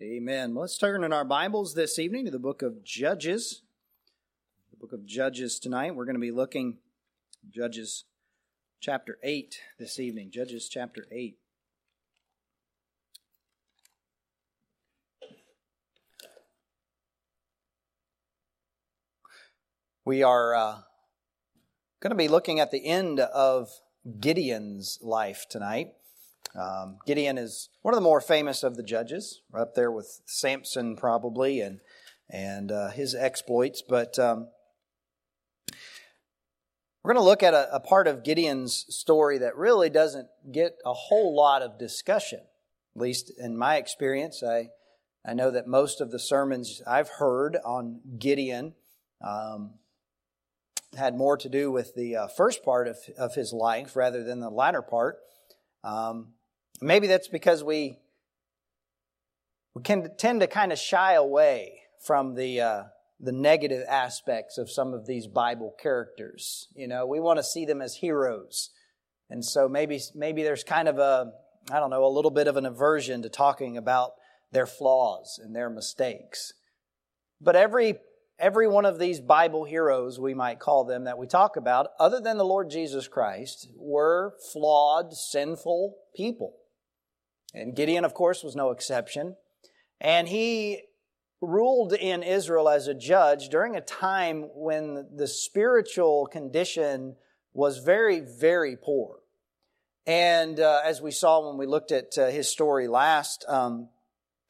Amen. Let's turn in our Bibles this evening to the book of Judges. The book of Judges tonight. We're going to be looking Judges chapter 8 this evening. Judges chapter 8. We are uh, going to be looking at the end of Gideon's life tonight. Um, Gideon is one of the more famous of the judges, up there with Samson probably, and and uh, his exploits. But um, we're going to look at a, a, part of Gideon's story that really doesn't get a whole lot of discussion. At least in my experience, I I know that most of the sermons I've heard on Gideon. Um, had more to do with the uh, first part of, of his life rather than the latter part. Um, Maybe that's because we we can tend to kind of shy away from the uh, the negative aspects of some of these Bible characters. You know, we want to see them as heroes, and so maybe maybe there's kind of a I don't know a little bit of an aversion to talking about their flaws and their mistakes. But every every one of these Bible heroes, we might call them, that we talk about, other than the Lord Jesus Christ, were flawed, sinful people. And Gideon, of course, was no exception. And he ruled in Israel as a judge during a time when the spiritual condition was very, very poor. And uh, as we saw when we looked at uh, his story last, um,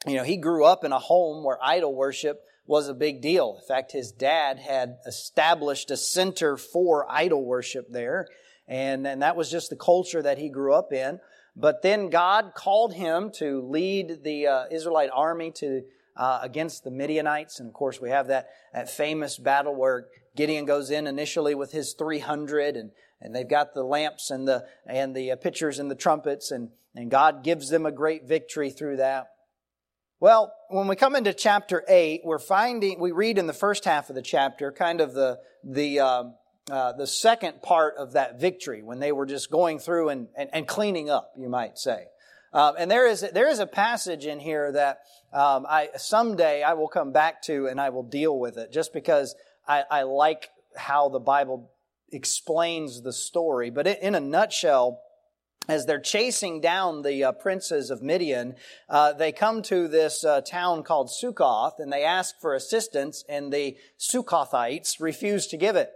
you know, he grew up in a home where idol worship was a big deal. In fact, his dad had established a center for idol worship there. And, and that was just the culture that he grew up in. But then God called him to lead the uh, Israelite army to uh, against the Midianites, and of course we have that, that famous battle where Gideon goes in initially with his 300, and, and they've got the lamps and the and the uh, pitchers and the trumpets, and and God gives them a great victory through that. Well, when we come into chapter eight, we're finding we read in the first half of the chapter kind of the the um, uh, the second part of that victory when they were just going through and, and, and cleaning up, you might say. Um, and there is there is a passage in here that um, I someday I will come back to and I will deal with it just because I, I like how the Bible explains the story. But in a nutshell, as they're chasing down the uh, princes of Midian, uh, they come to this uh, town called Succoth and they ask for assistance, and the Succothites refuse to give it.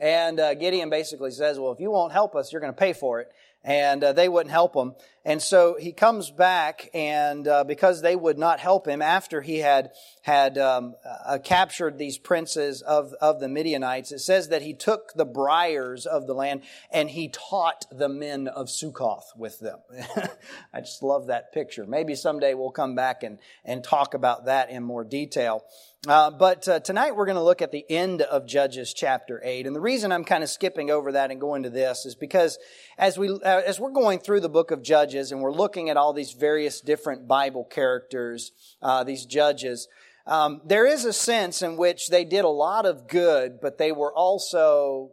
And uh, Gideon basically says, Well, if you won't help us, you're going to pay for it. And uh, they wouldn't help him. And so he comes back, and uh, because they would not help him after he had had um, uh, captured these princes of, of the Midianites, it says that he took the briars of the land and he taught the men of Succoth with them. I just love that picture. Maybe someday we'll come back and, and talk about that in more detail. Uh, but uh, tonight we're going to look at the end of Judges chapter 8. And the reason I'm kind of skipping over that and going to this is because as, we, uh, as we're going through the book of Judges and we're looking at all these various different Bible characters, uh, these judges, um, there is a sense in which they did a lot of good, but they were also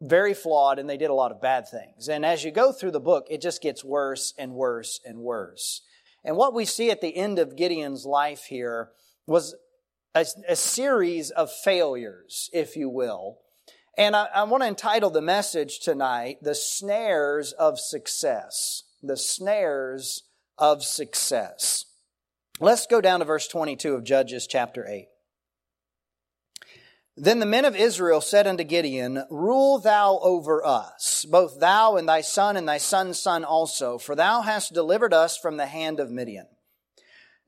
very flawed and they did a lot of bad things. And as you go through the book, it just gets worse and worse and worse. And what we see at the end of Gideon's life here was a, a series of failures, if you will. And I, I want to entitle the message tonight, The Snares of Success. The Snares of Success. Let's go down to verse 22 of Judges chapter 8. Then the men of Israel said unto Gideon, Rule thou over us, both thou and thy son and thy son's son also, for thou hast delivered us from the hand of Midian.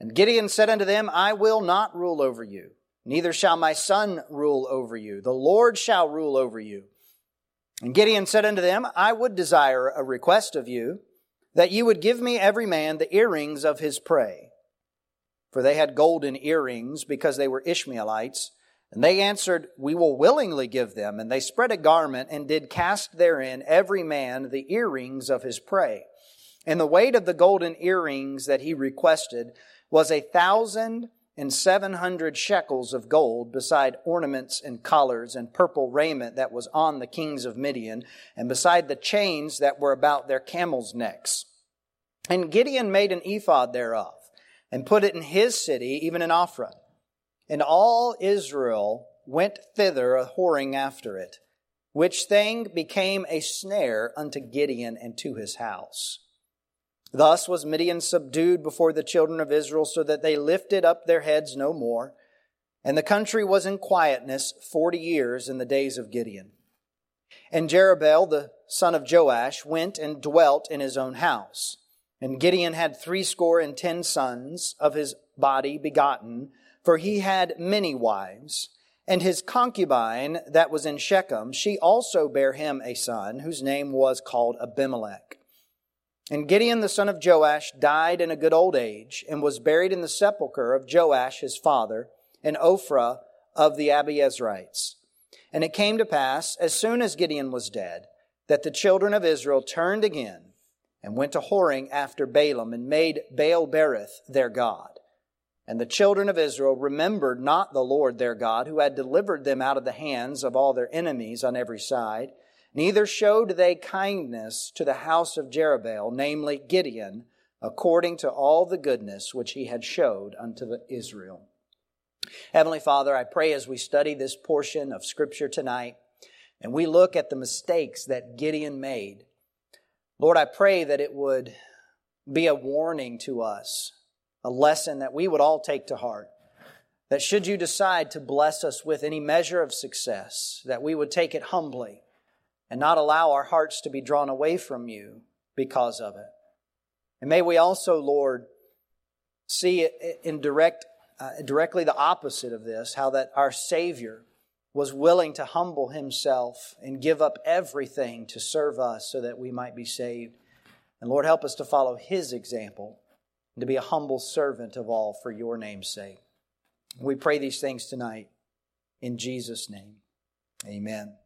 And Gideon said unto them, I will not rule over you, neither shall my son rule over you. The Lord shall rule over you. And Gideon said unto them, I would desire a request of you, that you would give me every man the earrings of his prey. For they had golden earrings, because they were Ishmaelites. And they answered, We will willingly give them. And they spread a garment and did cast therein every man the earrings of his prey. And the weight of the golden earrings that he requested was a thousand and seven hundred shekels of gold, beside ornaments and collars and purple raiment that was on the kings of Midian, and beside the chains that were about their camels' necks. And Gideon made an ephod thereof, and put it in his city, even in Ophrah. And all Israel went thither a whoring after it, which thing became a snare unto Gideon and to his house. Thus was Midian subdued before the children of Israel, so that they lifted up their heads no more. And the country was in quietness forty years in the days of Gideon. And Jerubbaal, the son of Joash, went and dwelt in his own house. And Gideon had threescore and ten sons of his body begotten, for he had many wives. And his concubine that was in Shechem, she also bare him a son, whose name was called Abimelech. And Gideon the son of Joash died in a good old age, and was buried in the sepulchre of Joash his father, in Ophrah of the Abiezrites. And it came to pass, as soon as Gideon was dead, that the children of Israel turned again and went to whoring after Baalim and made Baal Berith their God. And the children of Israel remembered not the Lord their God, who had delivered them out of the hands of all their enemies on every side. Neither showed they kindness to the house of Jerubbaal, namely Gideon, according to all the goodness which he had showed unto Israel. Heavenly Father, I pray as we study this portion of Scripture tonight, and we look at the mistakes that Gideon made, Lord, I pray that it would be a warning to us a lesson that we would all take to heart. That should you decide to bless us with any measure of success, that we would take it humbly and not allow our hearts to be drawn away from you because of it. And may we also, Lord, see in direct, uh, directly the opposite of this, how that our Savior was willing to humble himself and give up everything to serve us so that we might be saved. And Lord, help us to follow his example and to be a humble servant of all for your name's sake. We pray these things tonight in Jesus' name. Amen.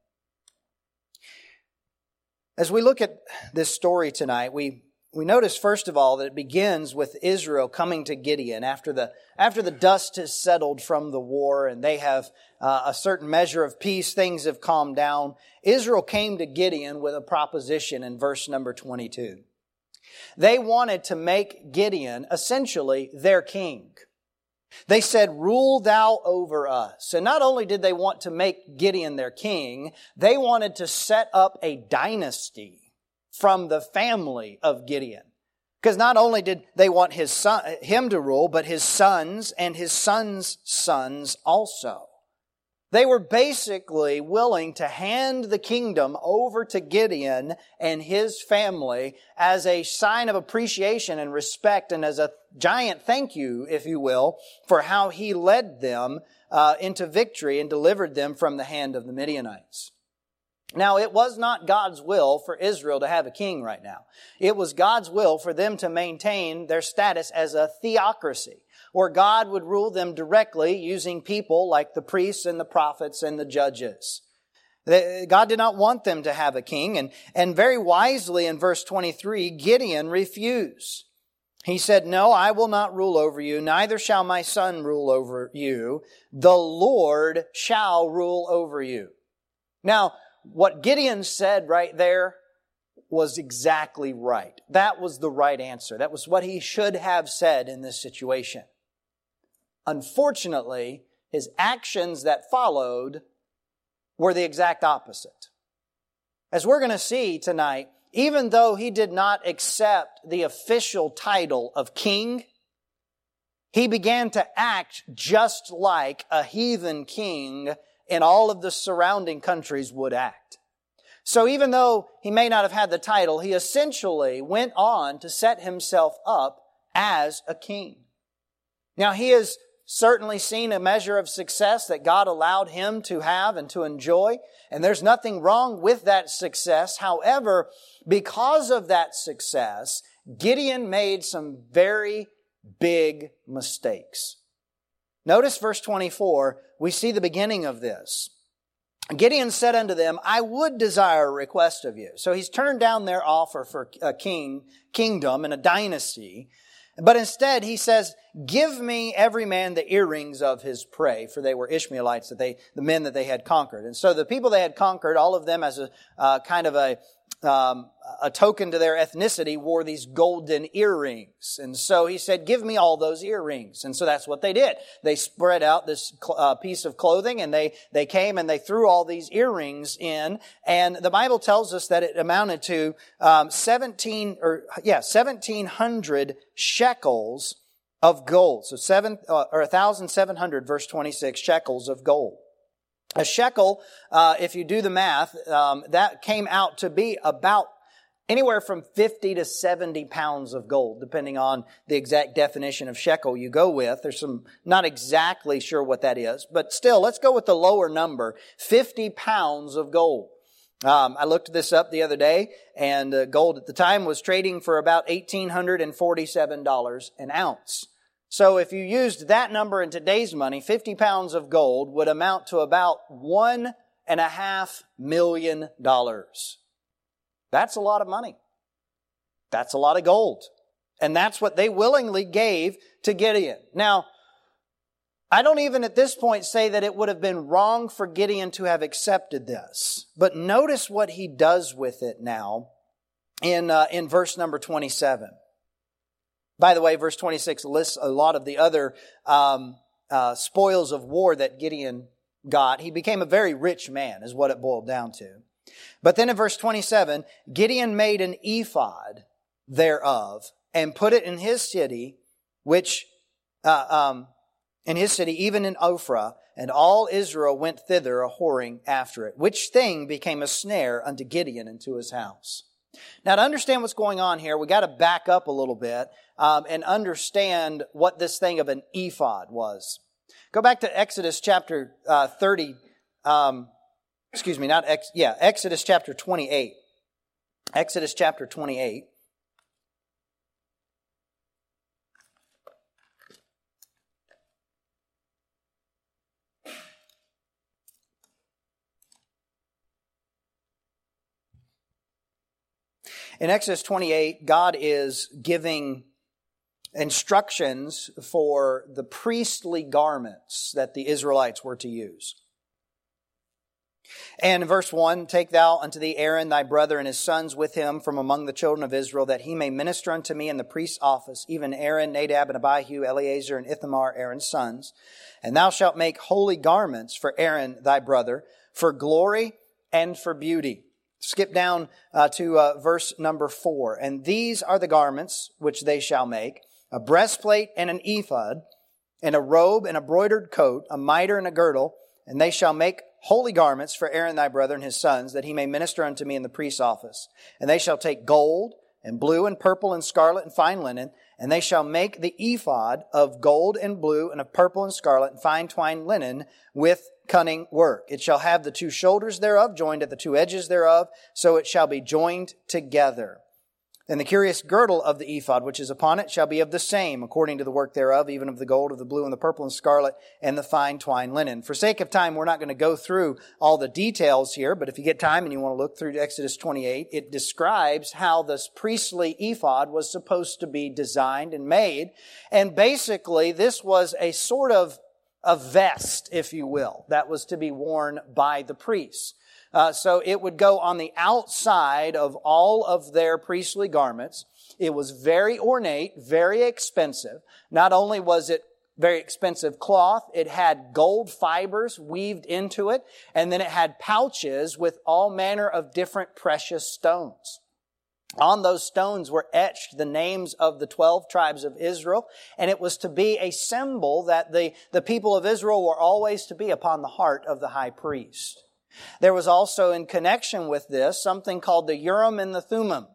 As we look at this story tonight, we, we notice first of all that it begins with Israel coming to Gideon after the, after the dust has settled from the war and they have uh, a certain measure of peace, things have calmed down. Israel came to Gideon with a proposition in verse number 22. They wanted to make Gideon essentially their king. They said, Rule thou over us. And not only did they want to make Gideon their king, they wanted to set up a dynasty from the family of Gideon. Because not only did they want his son, him to rule, but his sons and his sons' sons also. They were basically willing to hand the kingdom over to Gideon and his family as a sign of appreciation and respect and as a giant thank you, if you will, for how he led them uh, into victory and delivered them from the hand of the Midianites. Now, it was not God's will for Israel to have a king right now. It was God's will for them to maintain their status as a theocracy where God would rule them directly using people like the priests and the prophets and the judges. God did not want them to have a king, and, and very wisely in verse 23, Gideon refused. He said, No, I will not rule over you, neither shall my son rule over you. The Lord shall rule over you. Now, what Gideon said right there was exactly right. That was the right answer. That was what he should have said in this situation. Unfortunately, his actions that followed were the exact opposite. As we're going to see tonight, even though he did not accept the official title of king, he began to act just like a heathen king in all of the surrounding countries would act. So even though he may not have had the title, he essentially went on to set himself up as a king. Now he is certainly seen a measure of success that God allowed him to have and to enjoy. And there's nothing wrong with that success. However, because of that success, Gideon made some very big mistakes. Notice verse 24, we see the beginning of this. Gideon said unto them, I would desire a request of you. So he's turned down their offer for a king, kingdom and a dynasty. But instead, he says, Give me every man the earrings of his prey, for they were Ishmaelites, that they, the men that they had conquered. And so the people they had conquered, all of them as a uh, kind of a, um, a token to their ethnicity, wore these golden earrings. And so he said, give me all those earrings. And so that's what they did. They spread out this uh, piece of clothing and they, they came and they threw all these earrings in. And the Bible tells us that it amounted to um, 17, or yeah, 1700 shekels of gold. So seven, uh, or 1,700 verse 26 shekels of gold. A shekel, uh, if you do the math, um, that came out to be about anywhere from 50 to 70 pounds of gold, depending on the exact definition of shekel you go with. There's some, not exactly sure what that is, but still, let's go with the lower number, 50 pounds of gold. Um, I looked this up the other day, and uh, gold at the time was trading for about $1,847 an ounce. So if you used that number in today's money, 50 pounds of gold would amount to about one and a half million dollars. That's a lot of money. That's a lot of gold. And that's what they willingly gave to Gideon. Now, I don't even at this point say that it would have been wrong for Gideon to have accepted this. But notice what he does with it now in, uh, in verse number 27. By the way, verse 26 lists a lot of the other um, uh, spoils of war that Gideon got. He became a very rich man, is what it boiled down to. But then in verse 27, Gideon made an ephod thereof and put it in his city, which, uh, um, in his city, even in Ophrah, and all Israel went thither a whoring after it, which thing became a snare unto Gideon and to his house. Now, to understand what's going on here, we got to back up a little bit um, and understand what this thing of an ephod was. Go back to Exodus chapter uh, 30. Um, excuse me, not Ex, yeah, Exodus chapter 28. Exodus chapter 28. In Exodus 28, God is giving instructions for the priestly garments that the Israelites were to use. And in verse 1, take thou unto thee Aaron thy brother and his sons with him from among the children of Israel, that he may minister unto me in the priest's office, even Aaron, Nadab, and Abihu, Eleazar, and Ithamar, Aaron's sons. And thou shalt make holy garments for Aaron thy brother, for glory and for beauty. Skip down uh, to uh, verse number 4. And these are the garments which they shall make a breastplate and an ephod, and a robe and a broidered coat, a mitre and a girdle, and they shall make holy garments for Aaron thy brother and his sons, that he may minister unto me in the priest's office. And they shall take gold, and blue, and purple, and scarlet, and fine linen, and they shall make the ephod of gold and blue, and of purple and scarlet, and fine twined linen, with cunning work. It shall have the two shoulders thereof joined at the two edges thereof, so it shall be joined together. And the curious girdle of the ephod which is upon it shall be of the same, according to the work thereof, even of the gold, of the blue, and the purple, and scarlet, and the fine twine linen. For sake of time, we're not going to go through all the details here, but if you get time and you want to look through Exodus 28, it describes how this priestly ephod was supposed to be designed and made. And basically, this was a sort of a vest, if you will, that was to be worn by the priests. Uh, so it would go on the outside of all of their priestly garments. It was very ornate, very expensive. Not only was it very expensive cloth, it had gold fibers weaved into it, and then it had pouches with all manner of different precious stones. On those stones were etched the names of the 12 tribes of Israel, and it was to be a symbol that the, the people of Israel were always to be upon the heart of the high priest. There was also in connection with this something called the Urim and the Thummim.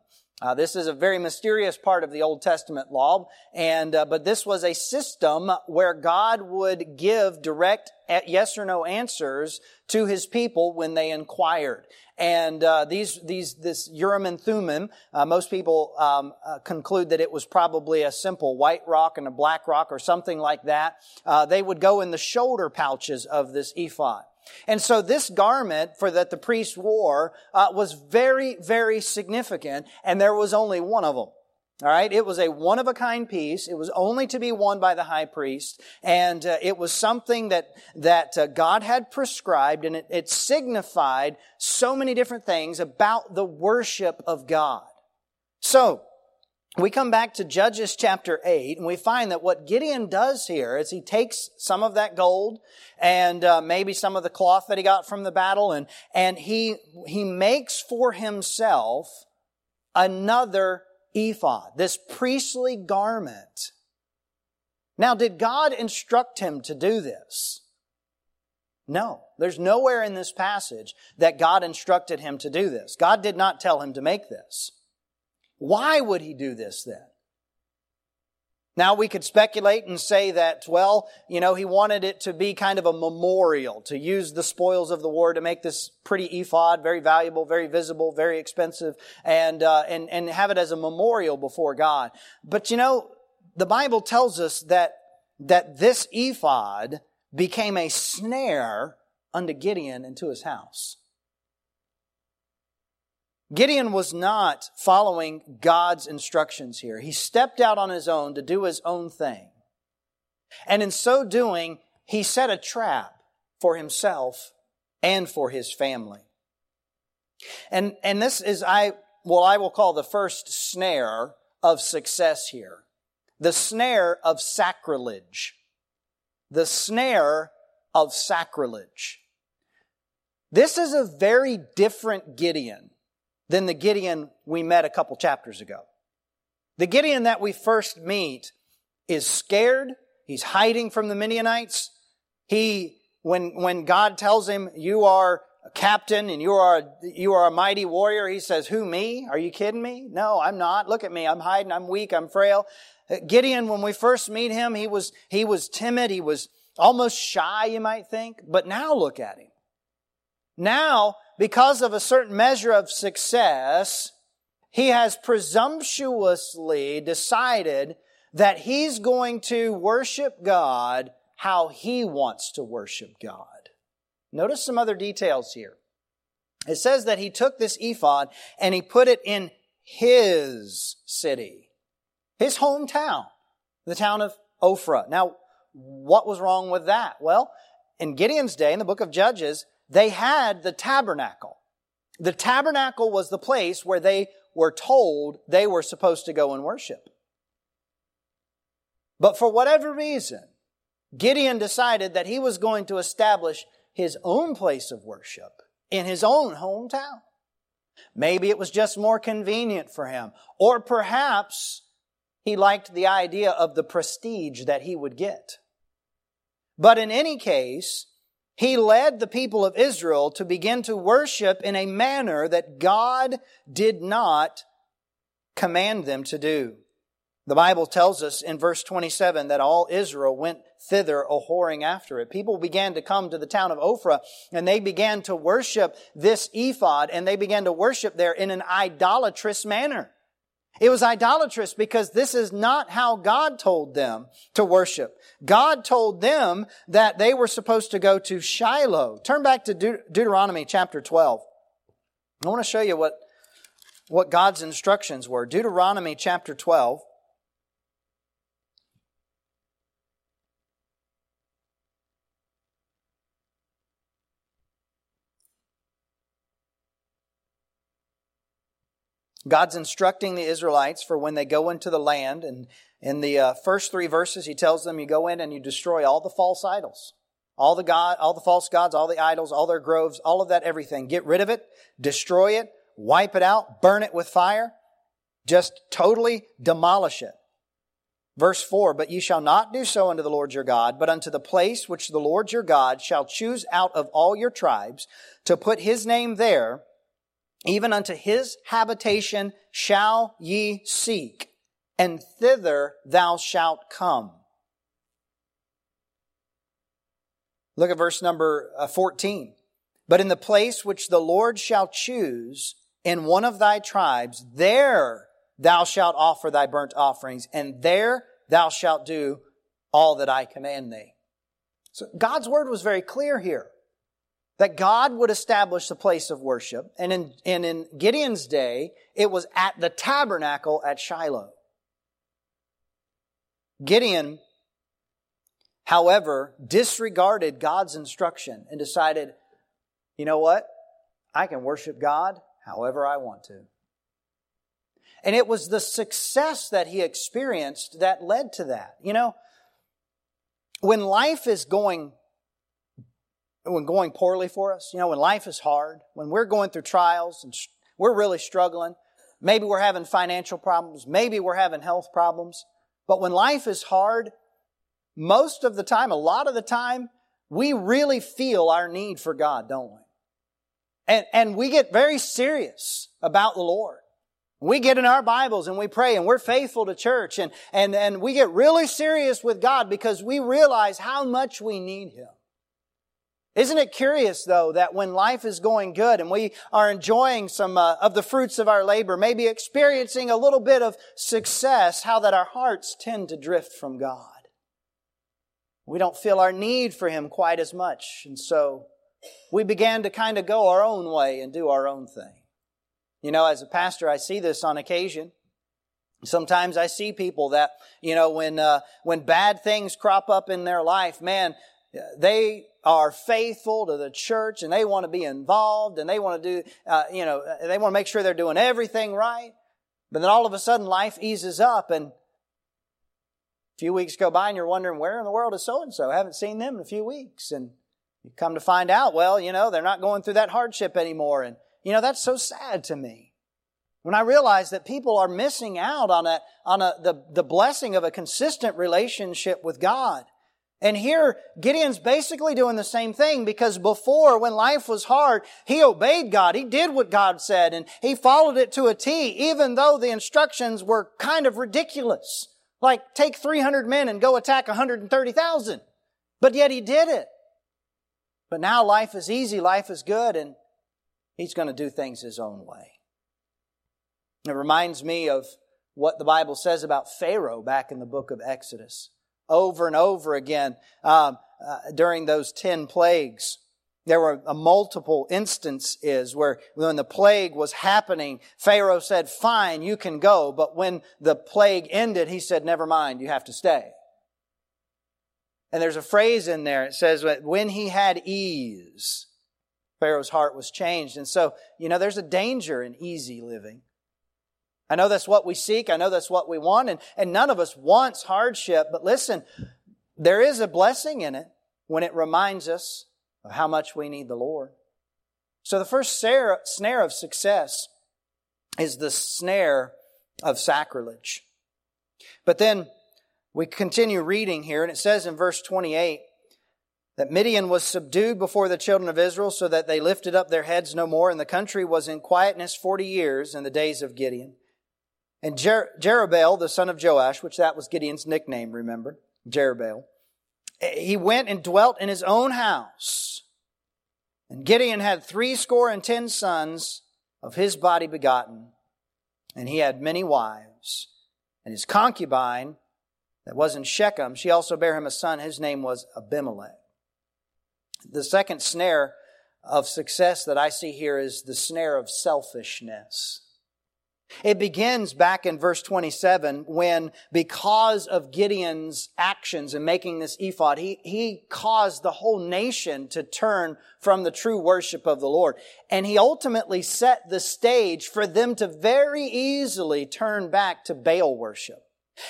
Uh, this is a very mysterious part of the Old Testament law, and uh, but this was a system where God would give direct yes or no answers to His people when they inquired. And uh, these these this Urim and Thummim, uh, most people um, uh, conclude that it was probably a simple white rock and a black rock or something like that. Uh, they would go in the shoulder pouches of this ephod. And so this garment for that the priest wore uh, was very, very significant, and there was only one of them. All right, it was a one of a kind piece. It was only to be worn by the high priest, and uh, it was something that that uh, God had prescribed, and it, it signified so many different things about the worship of God. So, we come back to Judges chapter 8 and we find that what Gideon does here is he takes some of that gold and uh, maybe some of the cloth that he got from the battle and, and he, he makes for himself another ephod, this priestly garment. Now, did God instruct him to do this? No. There's nowhere in this passage that God instructed him to do this. God did not tell him to make this. Why would he do this then? Now we could speculate and say that, well, you know, he wanted it to be kind of a memorial, to use the spoils of the war to make this pretty ephod, very valuable, very visible, very expensive, and, uh, and, and have it as a memorial before God. But you know, the Bible tells us that, that this ephod became a snare unto Gideon into his house. Gideon was not following God's instructions here. He stepped out on his own to do his own thing. And in so doing, he set a trap for himself and for his family. And, and this is, I, well, I will call the first snare of success here. The snare of sacrilege. The snare of sacrilege. This is a very different Gideon than the Gideon we met a couple chapters ago. The Gideon that we first meet is scared. He's hiding from the Midianites. He, when, when God tells him, you are a captain and you are, you are a mighty warrior, he says, who, me? Are you kidding me? No, I'm not. Look at me. I'm hiding. I'm weak. I'm frail. Uh, Gideon, when we first meet him, he was, he was timid. He was almost shy, you might think. But now look at him. Now, because of a certain measure of success, he has presumptuously decided that he's going to worship God how he wants to worship God. Notice some other details here. It says that he took this ephod and he put it in his city, his hometown, the town of Ophrah. Now, what was wrong with that? Well, in Gideon's day, in the book of Judges, they had the tabernacle. The tabernacle was the place where they were told they were supposed to go and worship. But for whatever reason, Gideon decided that he was going to establish his own place of worship in his own hometown. Maybe it was just more convenient for him. Or perhaps he liked the idea of the prestige that he would get. But in any case, he led the people of Israel to begin to worship in a manner that God did not command them to do. The Bible tells us in verse 27 that all Israel went thither a whoring after it. People began to come to the town of Ophrah and they began to worship this ephod and they began to worship there in an idolatrous manner. It was idolatrous because this is not how God told them to worship. God told them that they were supposed to go to Shiloh. Turn back to Deut- Deuteronomy chapter 12. I want to show you what, what God's instructions were. Deuteronomy chapter 12. God's instructing the Israelites for when they go into the land. And in the uh, first three verses, he tells them, you go in and you destroy all the false idols. All the God, all the false gods, all the idols, all their groves, all of that, everything. Get rid of it, destroy it, wipe it out, burn it with fire. Just totally demolish it. Verse 4, But ye shall not do so unto the Lord your God, but unto the place which the Lord your God shall choose out of all your tribes to put his name there, even unto his habitation shall ye seek, and thither thou shalt come. Look at verse number uh, 14. But in the place which the Lord shall choose in one of thy tribes, there thou shalt offer thy burnt offerings, and there thou shalt do all that I command thee. So God's word was very clear here that God would establish the place of worship. And in, and in Gideon's day, it was at the tabernacle at Shiloh. Gideon, however, disregarded God's instruction and decided, you know what? I can worship God however I want to. And it was the success that he experienced that led to that. You know, when life is going when going poorly for us, you know, when life is hard, when we're going through trials and we're really struggling, maybe we're having financial problems, maybe we're having health problems, but when life is hard, most of the time, a lot of the time, we really feel our need for God, don't we? And, and we get very serious about the Lord. We get in our Bibles and we pray and we're faithful to church and, and, and we get really serious with God because we realize how much we need Him. Isn't it curious though that when life is going good and we are enjoying some uh, of the fruits of our labor, maybe experiencing a little bit of success, how that our hearts tend to drift from God. We don't feel our need for Him quite as much. And so we began to kind of go our own way and do our own thing. You know, as a pastor, I see this on occasion. Sometimes I see people that, you know, when, uh, when bad things crop up in their life, man, they are faithful to the church and they want to be involved and they want to do, uh, you know, they want to make sure they're doing everything right. But then all of a sudden life eases up and a few weeks go by and you're wondering where in the world is so and so? Haven't seen them in a few weeks. And you come to find out, well, you know, they're not going through that hardship anymore. And you know, that's so sad to me. When I realize that people are missing out on a, on a, the, the blessing of a consistent relationship with God. And here, Gideon's basically doing the same thing because before, when life was hard, he obeyed God. He did what God said and he followed it to a T, even though the instructions were kind of ridiculous. Like, take 300 men and go attack 130,000. But yet he did it. But now life is easy, life is good, and He's going to do things His own way. It reminds me of what the Bible says about Pharaoh back in the book of Exodus. Over and over again, um, uh, during those ten plagues, there were a multiple instances where when the plague was happening, Pharaoh said, fine, you can go. But when the plague ended, he said, never mind, you have to stay. And there's a phrase in there. It says, when he had ease, Pharaoh's heart was changed. And so, you know, there's a danger in easy living. I know that's what we seek. I know that's what we want. And, and none of us wants hardship. But listen, there is a blessing in it when it reminds us of how much we need the Lord. So the first snare of success is the snare of sacrilege. But then we continue reading here, and it says in verse 28 that Midian was subdued before the children of Israel so that they lifted up their heads no more, and the country was in quietness forty years in the days of Gideon. And Jer- Jerubbaal, the son of Joash, which that was Gideon's nickname, remember? Jerubbaal. He went and dwelt in his own house. And Gideon had three score and ten sons of his body begotten, and he had many wives. And his concubine, that was in Shechem, she also bare him a son. His name was Abimelech. The second snare of success that I see here is the snare of selfishness. It begins back in verse 27 when, because of Gideon's actions in making this ephod, he, he caused the whole nation to turn from the true worship of the Lord. And he ultimately set the stage for them to very easily turn back to Baal worship.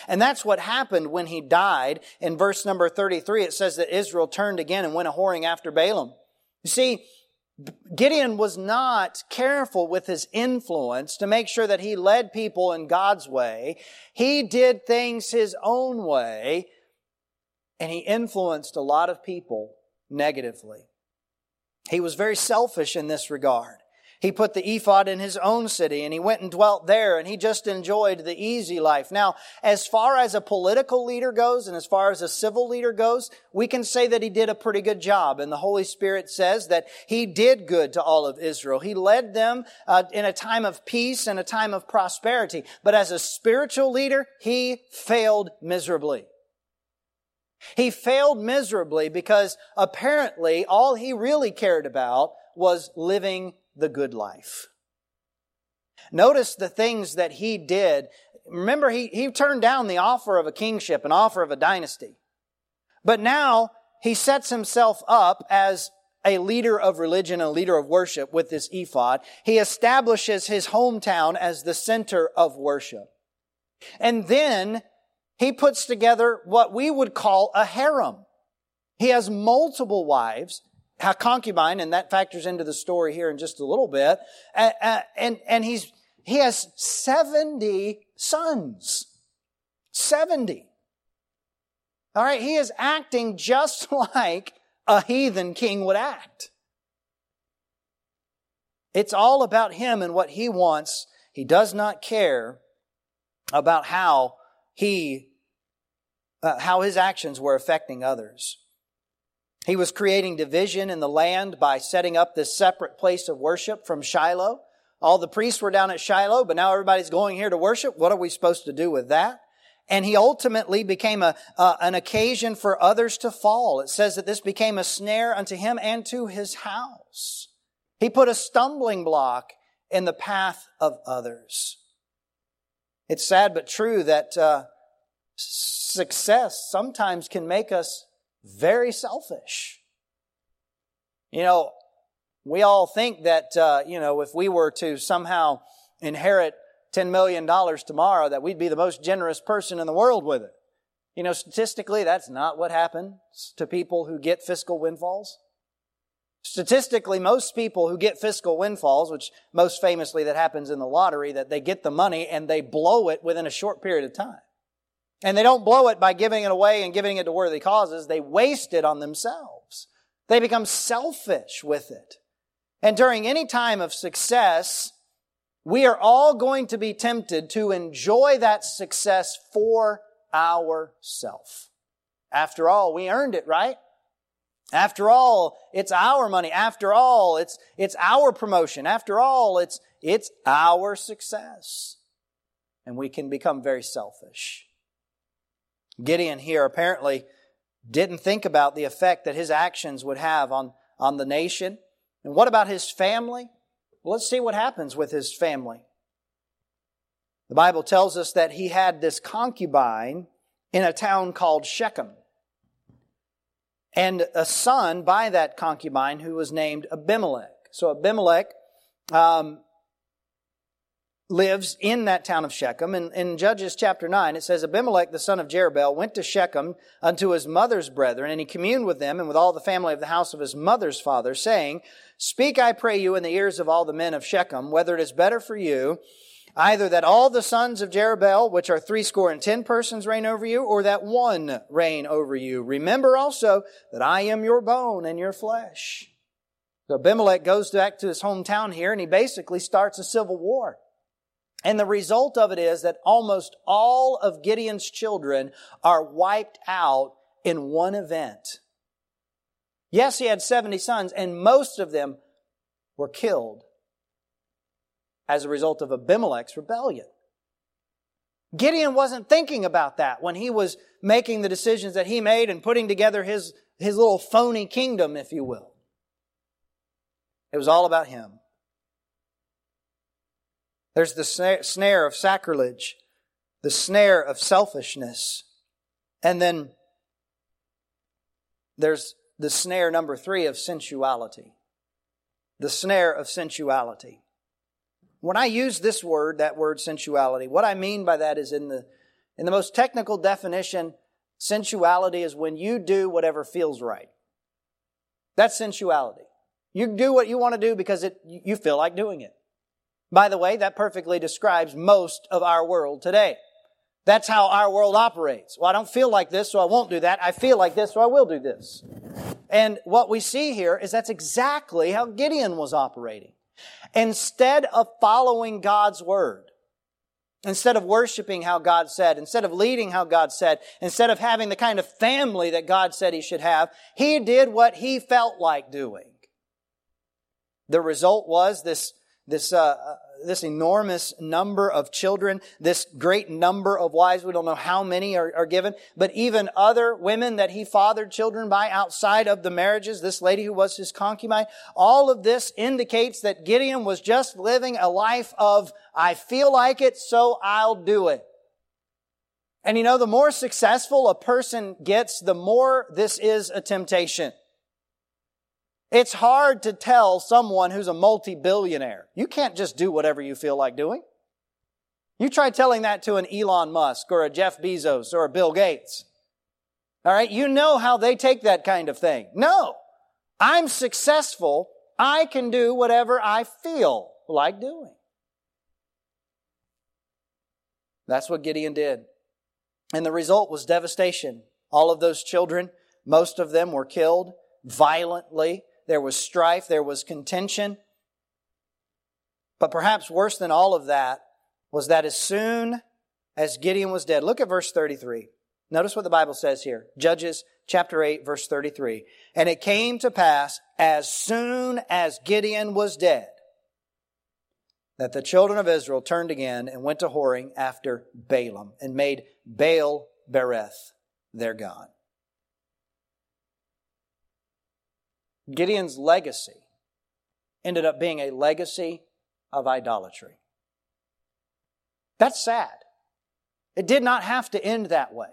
And that's what happened when he died. In verse number 33, it says that Israel turned again and went a whoring after Baalim. You see, Gideon was not careful with his influence to make sure that he led people in God's way. He did things his own way, and he influenced a lot of people negatively. He was very selfish in this regard. He put the ephod in his own city and he went and dwelt there and he just enjoyed the easy life. Now, as far as a political leader goes and as far as a civil leader goes, we can say that he did a pretty good job. And the Holy Spirit says that he did good to all of Israel. He led them uh, in a time of peace and a time of prosperity. But as a spiritual leader, he failed miserably. He failed miserably because apparently all he really cared about was living the good life. Notice the things that he did. Remember, he, he turned down the offer of a kingship, an offer of a dynasty. But now he sets himself up as a leader of religion, a leader of worship with this ephod. He establishes his hometown as the center of worship. And then he puts together what we would call a harem. He has multiple wives, a concubine, and that factors into the story here in just a little bit. And, and he's, he has 70 sons. 70. All right, he is acting just like a heathen king would act. It's all about him and what he wants. He does not care about how he, uh, how his actions were affecting others. He was creating division in the land by setting up this separate place of worship from Shiloh. All the priests were down at Shiloh, but now everybody's going here to worship. What are we supposed to do with that? And he ultimately became a, uh, an occasion for others to fall. It says that this became a snare unto him and to his house. He put a stumbling block in the path of others. It's sad but true that uh, success sometimes can make us very selfish. You know, we all think that, uh, you know, if we were to somehow inherit $10 million tomorrow, that we'd be the most generous person in the world with it. You know, statistically, that's not what happens to people who get fiscal windfalls. Statistically, most people who get fiscal windfalls, which most famously that happens in the lottery, that they get the money and they blow it within a short period of time. And they don't blow it by giving it away and giving it to worthy causes. They waste it on themselves. They become selfish with it. And during any time of success, we are all going to be tempted to enjoy that success for ourself. After all, we earned it, right? After all, it's our money. After all, it's, it's our promotion. After all, it's, it's our success. And we can become very selfish. Gideon here apparently didn't think about the effect that his actions would have on, on the nation. And what about his family? Well, let's see what happens with his family. The Bible tells us that he had this concubine in a town called Shechem. And a son by that concubine who was named Abimelech. So Abimelech um, lives in that town of Shechem. And in Judges chapter 9, it says, Abimelech, the son of Jerubbaal, went to Shechem unto his mother's brethren, and he communed with them and with all the family of the house of his mother's father, saying, Speak, I pray you, in the ears of all the men of Shechem, whether it is better for you, either that all the sons of Jerubbaal, which are threescore and ten persons, reign over you, or that one reign over you. Remember also that I am your bone and your flesh. So Abimelech goes back to his hometown here, and he basically starts a civil war. And the result of it is that almost all of Gideon's children are wiped out in one event. Yes, he had 70 sons, and most of them were killed as a result of Abimelech's rebellion. Gideon wasn't thinking about that when he was making the decisions that he made and putting together his, his little phony kingdom, if you will. It was all about him. There's the snare of sacrilege, the snare of selfishness. And then there's the snare number three of sensuality. The snare of sensuality. When I use this word, that word sensuality, what I mean by that is in the, in the most technical definition, sensuality is when you do whatever feels right. That's sensuality. You do what you want to do because it, you feel like doing it. By the way, that perfectly describes most of our world today. That's how our world operates. Well, I don't feel like this, so I won't do that. I feel like this, so I will do this. And what we see here is that's exactly how Gideon was operating. Instead of following God's word, instead of worshiping how God said, instead of leading how God said, instead of having the kind of family that God said he should have, he did what he felt like doing. The result was this this uh, this enormous number of children, this great number of wives. We don't know how many are, are given, but even other women that he fathered children by outside of the marriages, this lady who was his concubine. All of this indicates that Gideon was just living a life of, I feel like it, so I'll do it. And you know, the more successful a person gets, the more this is a temptation. It's hard to tell someone who's a multi-billionaire. You can't just do whatever you feel like doing. You try telling that to an Elon Musk or a Jeff Bezos or a Bill Gates. All right. You know how they take that kind of thing. No. I'm successful. I can do whatever I feel like doing. That's what Gideon did. And the result was devastation. All of those children, most of them were killed violently there was strife, there was contention. But perhaps worse than all of that was that as soon as Gideon was dead, look at verse 33. Notice what the Bible says here. Judges chapter 8, verse 33. And it came to pass as soon as Gideon was dead that the children of Israel turned again and went to whoring after Baalim and made Baal Berith their God. Gideon's legacy ended up being a legacy of idolatry. That's sad. It did not have to end that way.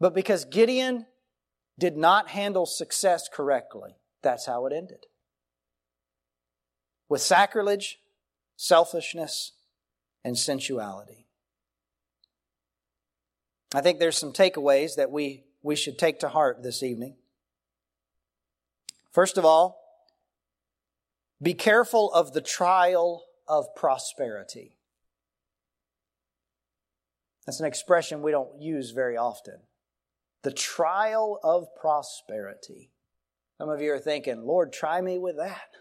But because Gideon did not handle success correctly, that's how it ended. With sacrilege, selfishness, and sensuality. I think there's some takeaways that we, we should take to heart this evening. First of all, be careful of the trial of prosperity. That's an expression we don't use very often. The trial of prosperity. Some of you are thinking, Lord, try me with that.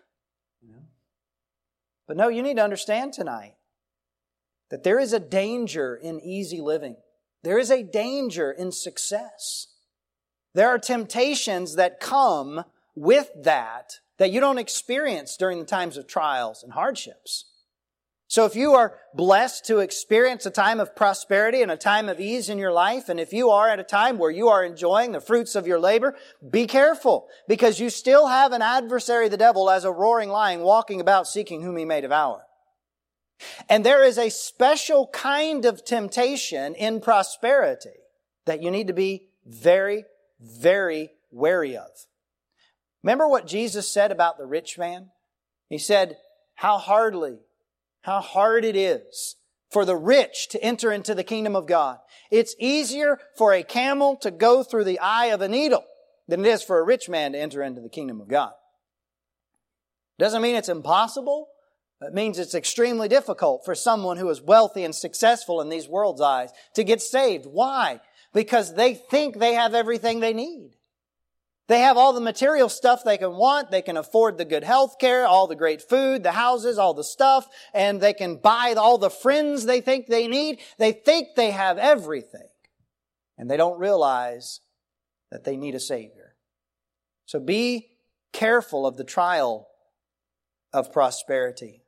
But no, you need to understand tonight that there is a danger in easy living. There is a danger in success. There are temptations that come with that that you don't experience during the times of trials and hardships. So if you are blessed to experience a time of prosperity and a time of ease in your life, and if you are at a time where you are enjoying the fruits of your labor, be careful because you still have an adversary, the devil, as a roaring lion walking about seeking whom he may devour. And there is a special kind of temptation in prosperity that you need to be very, very wary of. Remember what Jesus said about the rich man? He said, how hardly, how hard it is for the rich to enter into the kingdom of God. It's easier for a camel to go through the eye of a needle than it is for a rich man to enter into the kingdom of God. Doesn't mean it's impossible. It means it's extremely difficult for someone who is wealthy and successful in these world's eyes to get saved. Why? Because they think they have everything they need. They have all the material stuff they can want. They can afford the good health care, all the great food, the houses, all the stuff, and they can buy all the friends they think they need. They think they have everything. And they don't realize that they need a Savior. So be careful of the trial of prosperity.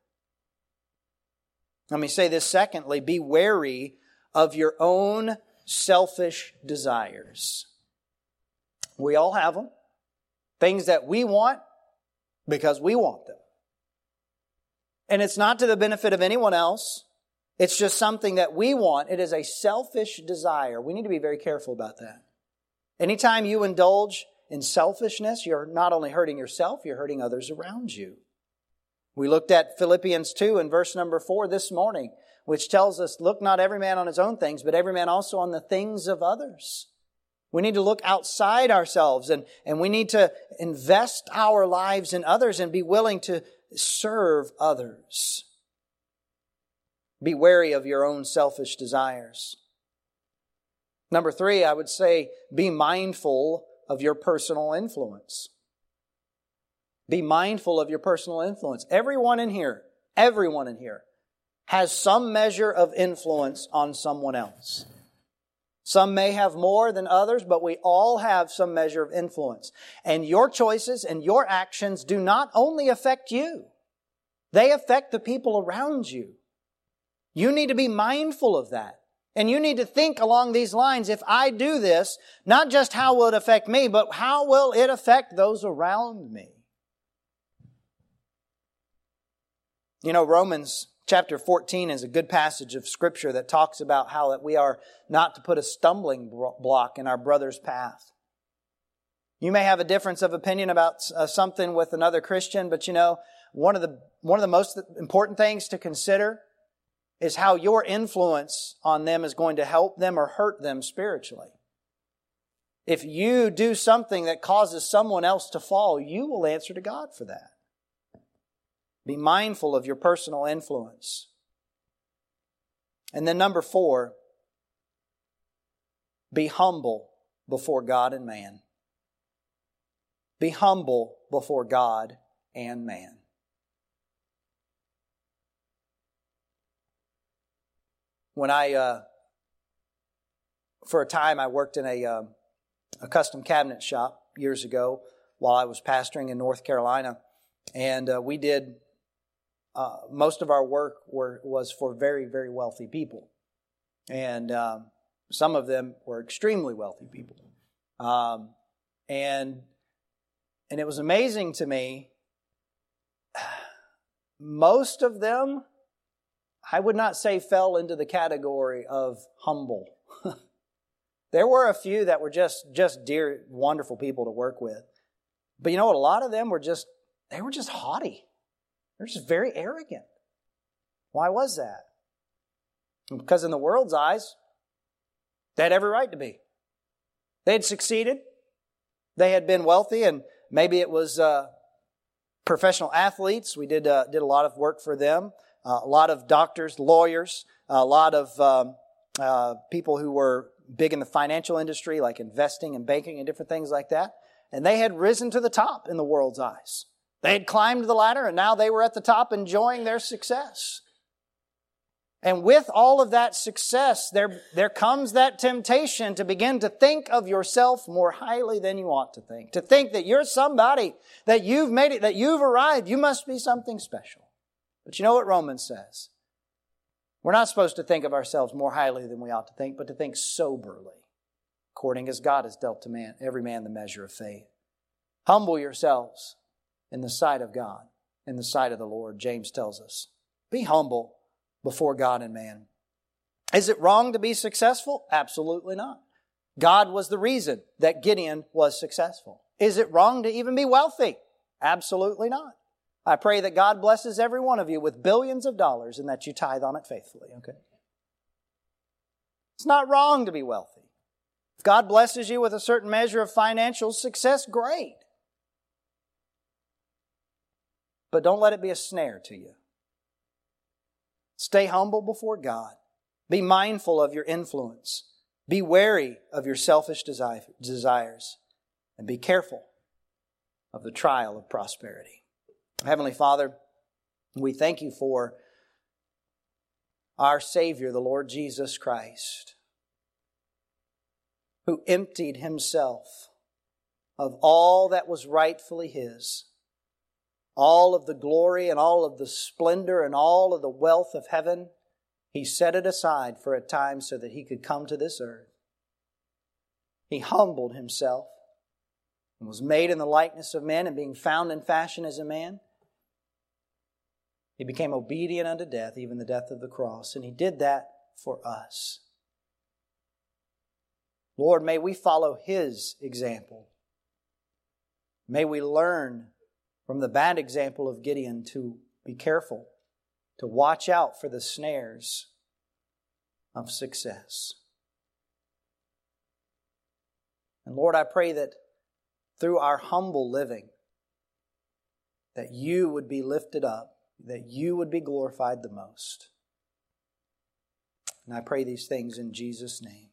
Let me say this secondly be wary of your own selfish desires. We all have them. Things that we want because we want them. And it's not to the benefit of anyone else. It's just something that we want. It is a selfish desire. We need to be very careful about that. Anytime you indulge in selfishness, you're not only hurting yourself, you're hurting others around you. We looked at Philippians 2 and verse number 4 this morning, which tells us, look not every man on his own things, but every man also on the things of others. We need to look outside ourselves and, and we need to invest our lives in others and be willing to serve others. Be wary of your own selfish desires. Number three, I would say be mindful of your personal influence. Be mindful of your personal influence. Everyone in here, everyone in here has some measure of influence on someone else. Some may have more than others, but we all have some measure of influence. And your choices and your actions do not only affect you, They affect the people around you. You need to be mindful of that. And you need to think along these lines. If I do this, not just how will it affect me, but how will it affect those around me? You know, Romans chapter 14 is a good passage of scripture that talks about how that we are not to put a stumbling block in our brother's path. You may have a difference of opinion about uh, something with another Christian, but you know, one of the, one of the most important things to consider is how your influence on them is going to help them or hurt them spiritually. If you do something that causes someone else to fall, you will answer to God for that. Be mindful of your personal influence. And then number four, be humble before God and man. Be humble before God and man. When I, uh, for a time, I worked in a, uh, a custom cabinet shop years ago while I was pastoring in North Carolina. And uh, we did uh, most of our work were, was for very, very wealthy people. And um, some of them were extremely wealthy people. Um, and, and it was amazing to me. Most of them, I would not say fell into the category of humble. there were a few that were just, just dear, wonderful people to work with. But you know what? A lot of them were just, they were just haughty. They're just very arrogant. Why was that? Because in the world's eyes, they had every right to be. They had succeeded. They had been wealthy, and maybe it was uh, professional athletes. We did uh, did a lot of work for them. Uh, a lot of doctors, lawyers, a lot of um, uh, people who were big in the financial industry, like investing and banking and different things like that. And they had risen to the top in the world's eyes. They had climbed the ladder and now they were at the top enjoying their success. And with all of that success, there, there comes that temptation to begin to think of yourself more highly than you ought to think. To think that you're somebody, that you've made it, that you've arrived, you must be something special. But you know what Romans says? We're not supposed to think of ourselves more highly than we ought to think, but to think soberly, according as God has dealt to man, every man the measure of faith. Humble yourselves in the sight of God, in the sight of the Lord, James tells us. Be humble before God and man. Is it wrong to be successful? Absolutely not. God was the reason that Gideon was successful. Is it wrong to even be wealthy? Absolutely not. I pray that God blesses every one of you with billions of dollars and that you tithe on it faithfully, okay? It's not wrong to be wealthy. If God blesses you with a certain measure of financial success, great. But don't let it be a snare to you. Stay humble before God. Be mindful of your influence. Be wary of your selfish desires. And be careful of the trial of prosperity. Heavenly Father, we thank you for our Savior, the Lord Jesus Christ, who emptied himself of all that was rightfully his all of the glory and all of the splendor and all of the wealth of heaven, he set it aside for a time so that he could come to this earth. He humbled himself and was made in the likeness of men, and being found in fashion as a man, he became obedient unto death, even the death of the cross. And he did that for us. Lord, may we follow his example. May we learn from the bad example of Gideon to be careful, to watch out for the snares of success. And Lord, I pray that through our humble living, that you would be lifted up, that you would be glorified the most. And I pray these things in Jesus' name.